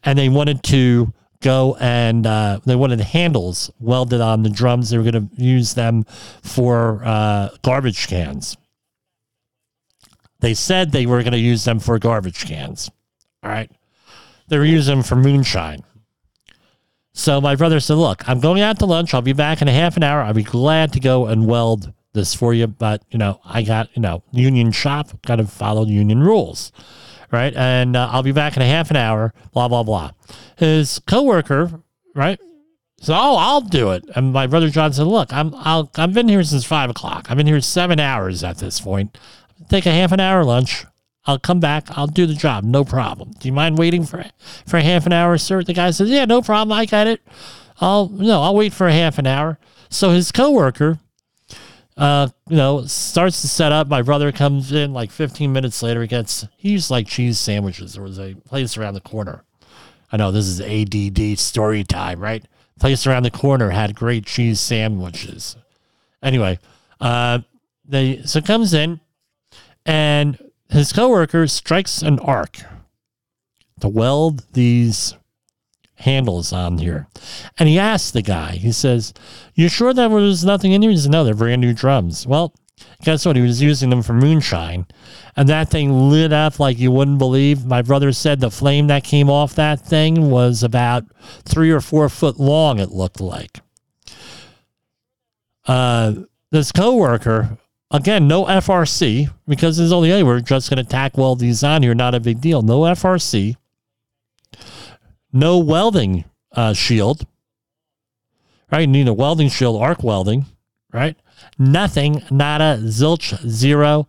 and they wanted to go and uh, they wanted handles welded on the drums. They were going to use them for uh, garbage cans. They said they were going to use them for garbage cans. All right. They were using them for moonshine. So my brother said, Look, I'm going out to lunch. I'll be back in a half an hour. I'll be glad to go and weld this for you. But, you know, I got, you know, union shop, got to follow union rules right? And uh, I'll be back in a half an hour, blah, blah, blah. His coworker, right? So, oh, I'll do it. And my brother John said, look, I'm, I'll, I've been here since five o'clock. I've been here seven hours at this point. Take a half an hour lunch. I'll come back. I'll do the job. No problem. Do you mind waiting for, for a half an hour, sir? The guy says, yeah, no problem. I got it. I'll, no, I'll wait for a half an hour. So his coworker uh, you know, starts to set up. My brother comes in like 15 minutes later. He gets, he's like cheese sandwiches. There was a place around the corner. I know this is ADD story time, right? Place around the corner had great cheese sandwiches. Anyway, uh, they, so comes in and his coworker strikes an arc to weld these handles on here. And he asked the guy, he says, You sure that was nothing in here? He says, No, they're brand new drums. Well, Guess what? He was using them for moonshine. And that thing lit up like you wouldn't believe. My brother said the flame that came off that thing was about three or four foot long, it looked like. Uh, this coworker, again, no FRC, because there's only, hey, we're just going to tack weld these on here, not a big deal. No FRC, no welding uh, shield, right? You need a welding shield, arc welding, right? Nothing, nada, zilch, zero.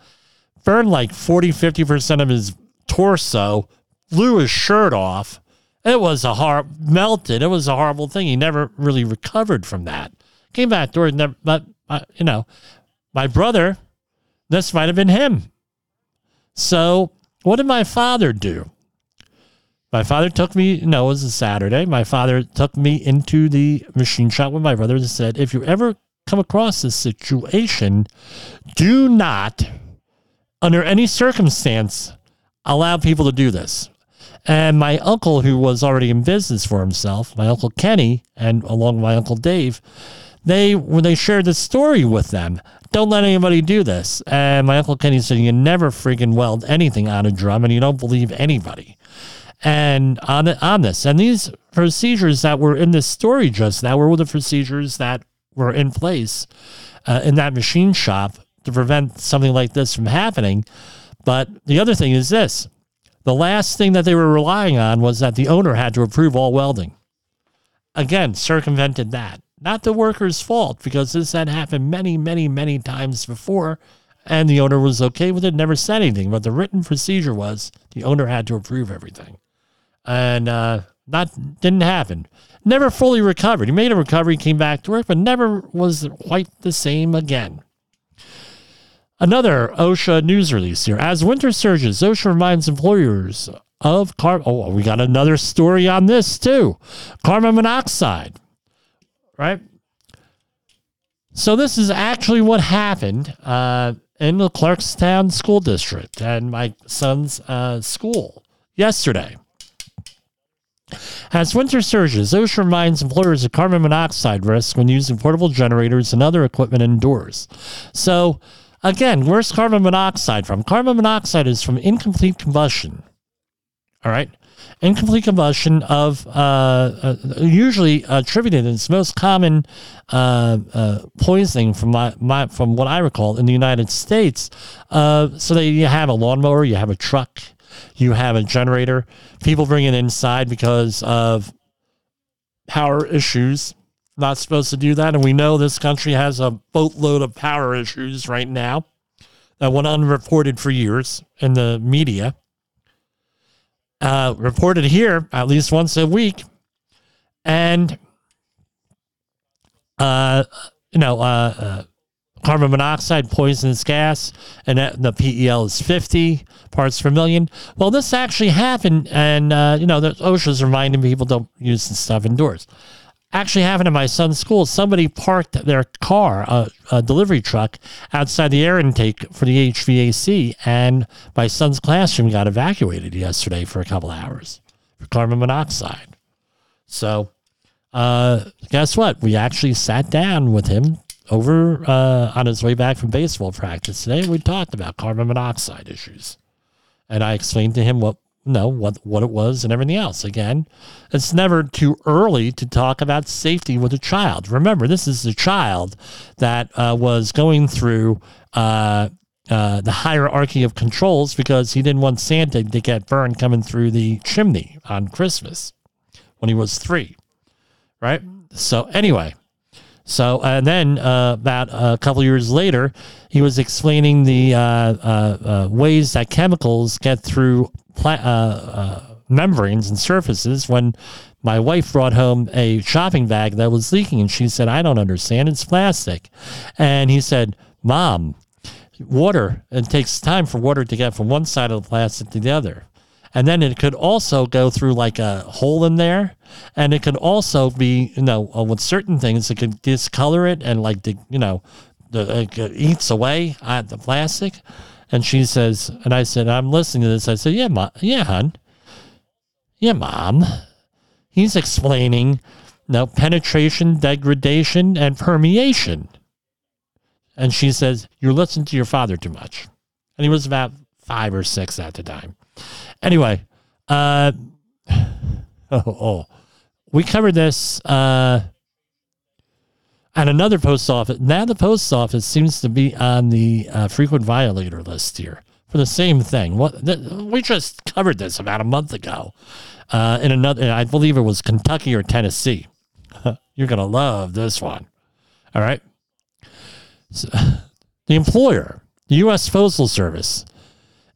Burned like 40, 50% of his torso, blew his shirt off. It was a hard, melted. It was a horrible thing. He never really recovered from that. Came back it, never, but, uh, you know, my brother, this might have been him. So, what did my father do? My father took me, no, it was a Saturday. My father took me into the machine shop with my brother and said, if you ever come across this situation, do not, under any circumstance, allow people to do this. And my uncle, who was already in business for himself, my uncle Kenny, and along with my uncle Dave, they when they shared the story with them, don't let anybody do this. And my uncle Kenny said, you never freaking weld anything on a drum, and you don't believe anybody. And on on this, and these procedures that were in this story just now were the procedures that were in place uh, in that machine shop to prevent something like this from happening. But the other thing is this the last thing that they were relying on was that the owner had to approve all welding. Again, circumvented that. Not the worker's fault because this had happened many, many, many times before, and the owner was okay with it, never said anything. But the written procedure was the owner had to approve everything, and uh, not didn't happen never fully recovered. He made a recovery, came back to work, but never was quite the same again. Another OSHA news release here. As winter surges, OSHA reminds employers of carbon. Oh, we got another story on this too. Carbon monoxide, right? So this is actually what happened uh, in the Clarkstown School District and my son's uh, school yesterday. As winter surges, OSHA reminds employers of carbon monoxide risk when using portable generators and other equipment indoors. So, again, where's carbon monoxide from? Carbon monoxide is from incomplete combustion. All right? Incomplete combustion of, uh, uh, usually attributed, its most common uh, uh, poisoning from my, my, from what I recall in the United States. Uh, so that you have a lawnmower, you have a truck, you have a generator. People bring it inside because of power issues. Not supposed to do that. And we know this country has a boatload of power issues right now that went unreported for years in the media. Uh, reported here at least once a week. And, uh, you know, uh, uh carbon monoxide, poisonous gas, and the PEL is 50 parts per million. Well, this actually happened, and uh, you know, the OSHA's reminding people don't use this stuff indoors. Actually happened in my son's school. Somebody parked their car, a, a delivery truck, outside the air intake for the HVAC, and my son's classroom got evacuated yesterday for a couple hours for carbon monoxide. So, uh, guess what? We actually sat down with him over uh, on his way back from baseball practice today. We talked about carbon monoxide issues, and I explained to him what know what what it was and everything else. Again, it's never too early to talk about safety with a child. Remember, this is a child that uh, was going through. Uh, uh, the hierarchy of controls because he didn't want Santa to get burned coming through the chimney on Christmas when he was three. Right? So, anyway, so, and then uh, about a couple years later, he was explaining the uh, uh, uh ways that chemicals get through pla- uh, uh, membranes and surfaces. When my wife brought home a shopping bag that was leaking, and she said, I don't understand, it's plastic. And he said, Mom, water, it takes time for water to get from one side of the plastic to the other. And then it could also go through like a hole in there. And it could also be, you know, uh, with certain things, it could discolor it and like, the, you know, the, it eats away at the plastic. And she says, and I said, I'm listening to this. I said, yeah, mom, yeah, hon. Yeah, mom. He's explaining, know, penetration, degradation, and permeation. And she says, You're listening to your father too much. And he was about five or six at the time. Anyway, uh, oh, oh, we covered this uh, at another post office. Now the post office seems to be on the uh, frequent violator list here for the same thing. What th- we just covered this about a month ago uh, in another. I believe it was Kentucky or Tennessee. You're gonna love this one. All right. So, the employer, the U.S. Postal Service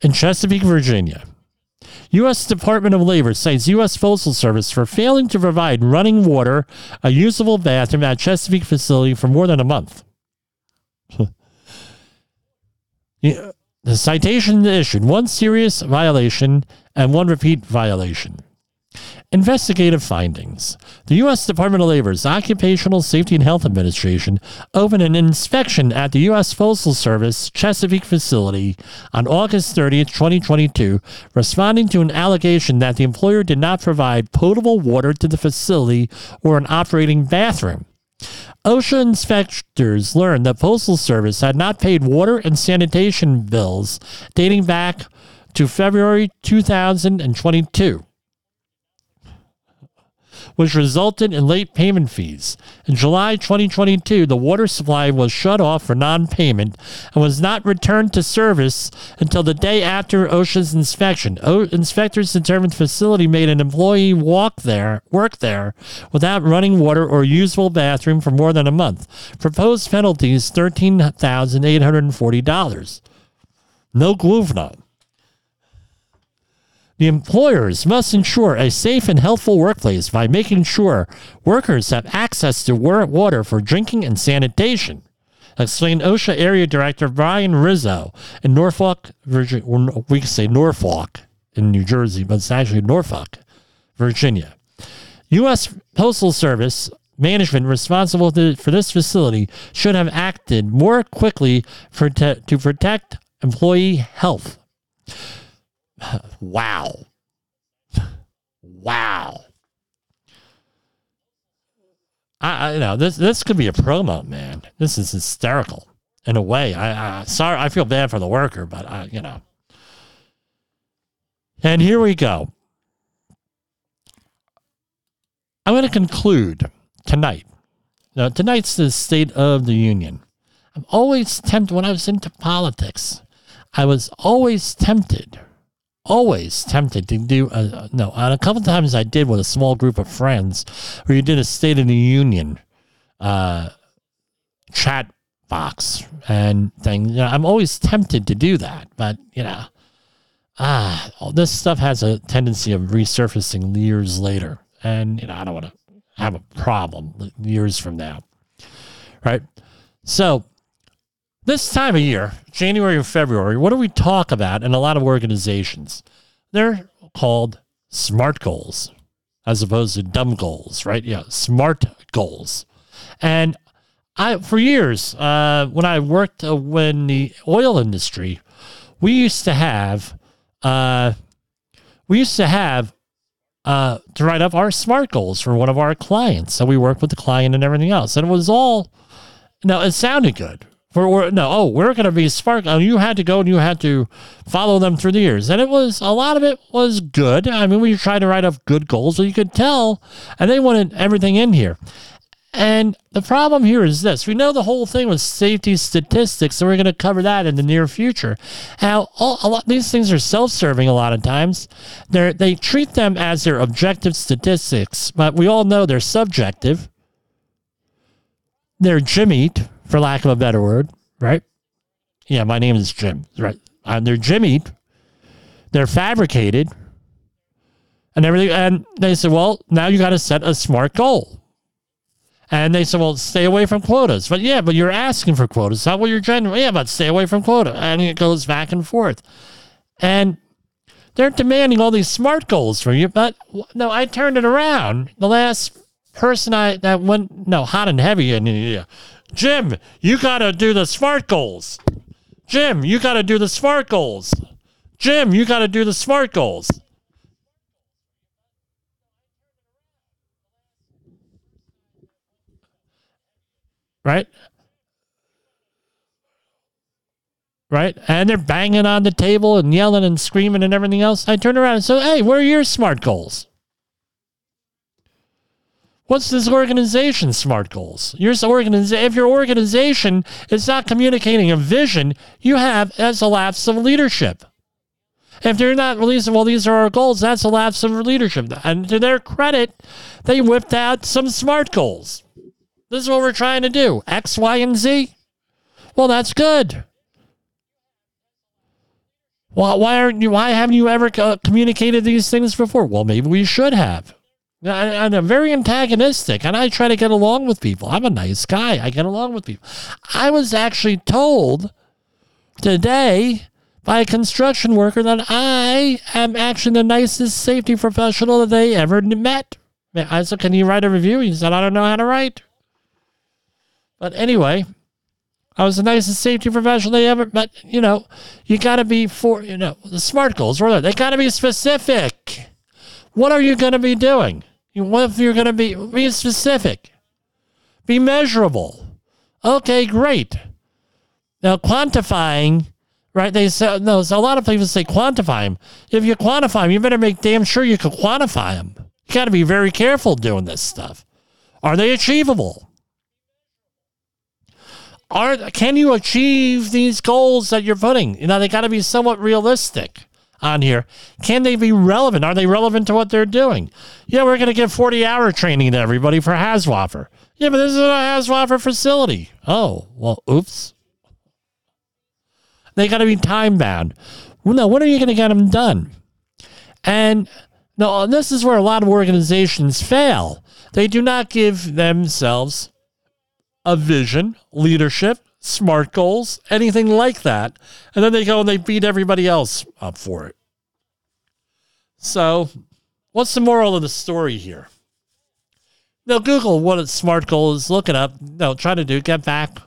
in Chesapeake, Virginia. U.S. Department of Labor cites U.S. Postal Service for failing to provide running water, a usable bathroom at Chesapeake facility for more than a month. the citation issued one serious violation and one repeat violation. Investigative findings. The U.S. Department of Labor's Occupational Safety and Health Administration opened an inspection at the U.S. Postal Service Chesapeake facility on August 30th, 2022, responding to an allegation that the employer did not provide potable water to the facility or an operating bathroom. OSHA inspectors learned that Postal Service had not paid water and sanitation bills dating back to February 2022 which resulted in late payment fees. In July 2022, the water supply was shut off for non payment and was not returned to service until the day after OSHA's inspection. O- inspectors determined the facility made an employee walk there, work there, without running water or usable bathroom for more than a month. Proposed penalties $13,840. No Gluvna. The employers must ensure a safe and healthful workplace by making sure workers have access to water for drinking and sanitation, explained OSHA Area Director Brian Rizzo in Norfolk, Virginia. We can say Norfolk in New Jersey, but it's actually Norfolk, Virginia. U.S. Postal Service management responsible for this facility should have acted more quickly to protect employee health. Wow. Wow. I, I you know this this could be a promo, man. This is hysterical in a way. I, I sorry, I feel bad for the worker, but I, you know. And here we go. I'm going to conclude tonight. Now, tonight's the State of the Union. I'm always tempted when I was into politics. I was always tempted always tempted to do a, no on a couple times i did with a small group of friends where you did a state of the union uh, chat box and thing. You know, i'm always tempted to do that but you know ah all this stuff has a tendency of resurfacing years later. And you know i don't want to have a problem years from now. Right? So this time of year, January and February, what do we talk about in a lot of organizations? They're called SMART goals as opposed to dumb goals, right? Yeah, SMART goals. And I, for years, uh, when I worked uh, in the oil industry, we used to have, uh, we used to have uh, to write up our SMART goals for one of our clients. So we worked with the client and everything else, and it was all. Now it sounded good, for no, oh, we're going to be spark. Oh, you had to go and you had to follow them through the years, and it was a lot of it was good. I mean, we tried to write up good goals, so you could tell, and they wanted everything in here. And the problem here is this: we know the whole thing was safety statistics, so we're going to cover that in the near future. How all, a lot these things are self-serving a lot of times. They they treat them as their objective statistics, but we all know they're subjective. They're jimmied for lack of a better word, right? Yeah, my name is Jim, right? And they're jimmied, they're fabricated, and everything. And they said, well, now you got to set a smart goal. And they said, well, stay away from quotas. But yeah, but you're asking for quotas. How will you're? Yeah, but stay away from quota. And it goes back and forth. And they're demanding all these smart goals from you. But no, I turned it around. The last person I that went no hot and heavy and yeah, Jim, you got to do the smart goals. Jim, you got to do the smart goals. Jim, you got to do the smart goals. Right? right? And they're banging on the table and yelling and screaming and everything else. I turn around and say, hey, where are your SMART goals? What's this organization's SMART goals? Your organiza- if your organization is not communicating a vision, you have as a lapse of leadership. If they're not releasing, well, these are our goals, that's a lapse of leadership. And to their credit, they whipped out some SMART goals. This is what we're trying to do X, Y, and Z. Well, that's good. Why, why aren't you? Why haven't you ever communicated these things before? Well, maybe we should have. I, I'm very antagonistic, and I try to get along with people. I'm a nice guy. I get along with people. I was actually told today by a construction worker that I am actually the nicest safety professional that they ever met. I said, "Can you write a review?" He said, "I don't know how to write." But anyway, I was the nicest safety professional they ever. met. you know, you got to be for you know the smart goals. They got to be specific. What are you going to be doing? What if you're going to be be specific? Be measurable. Okay, great. Now quantifying, right? They say no. So a lot of people say quantify them. If you quantify them, you better make damn sure you can quantify them. You got to be very careful doing this stuff. Are they achievable? Are can you achieve these goals that you're putting? You know, they got to be somewhat realistic on here. Can they be relevant? Are they relevant to what they're doing? Yeah, we're going to give 40 hour training to everybody for HAZWOPER. Yeah, but this is a HAZWOPER facility. Oh, well, oops. They got to be time bound. Well, no, when are you going to get them done? And no, this is where a lot of organizations fail. They do not give themselves a vision, leadership, smart goals, anything like that. And then they go and they beat everybody else up for it. So, what's the moral of the story here? Now, Google what a smart goal is looking up. No, try to do, get back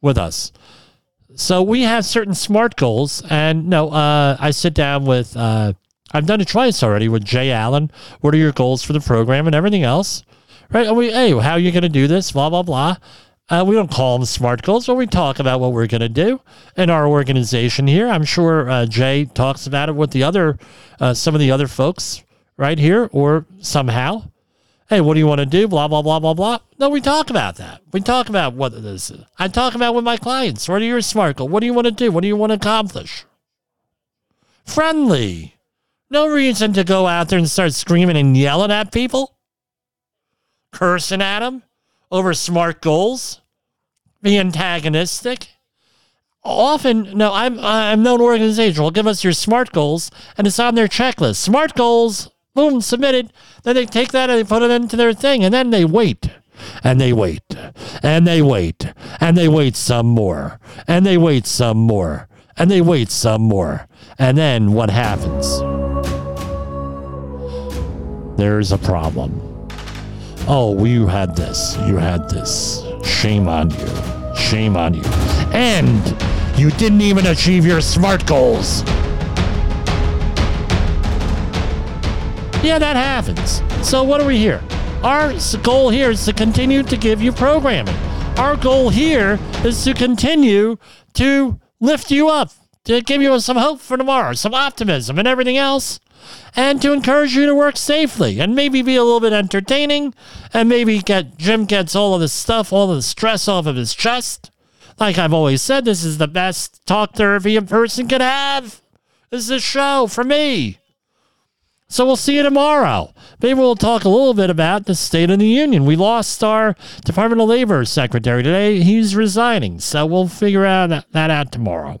with us. So, we have certain smart goals. And no, uh, I sit down with, uh, I've done it twice already with Jay Allen. What are your goals for the program and everything else? Right? And we, hey, how are you going to do this? Blah, blah, blah. Uh, we don't call them smart goals, but we talk about what we're going to do in our organization here. I'm sure uh, Jay talks about it with the other, uh, some of the other folks right here, or somehow. Hey, what do you want to do? Blah blah blah blah blah. No, we talk about that. We talk about what this is. I talk about with my clients. What are your smart goals? What do you want to do? What do you want to accomplish? Friendly. No reason to go out there and start screaming and yelling at people, cursing at them over smart goals, be antagonistic. Often, no, I'm I'm known organization will give us your smart goals, and it's on their checklist. Smart goals, boom, submitted. Then they take that and they put it into their thing, and then they wait, and they wait, and they wait, and they wait some more, and they wait some more, and they wait some more, and then what happens? There's a problem. Oh, you had this. You had this. Shame on you. Shame on you. And you didn't even achieve your SMART goals. Yeah, that happens. So, what are we here? Our goal here is to continue to give you programming. Our goal here is to continue to lift you up, to give you some hope for tomorrow, some optimism, and everything else and to encourage you to work safely and maybe be a little bit entertaining and maybe get Jim gets all of the stuff, all of the stress off of his chest. Like I've always said, this is the best talk therapy a person could have. This is a show for me. So we'll see you tomorrow. Maybe we'll talk a little bit about the State of the Union. We lost our Department of Labor secretary today. He's resigning. So we'll figure out that out tomorrow.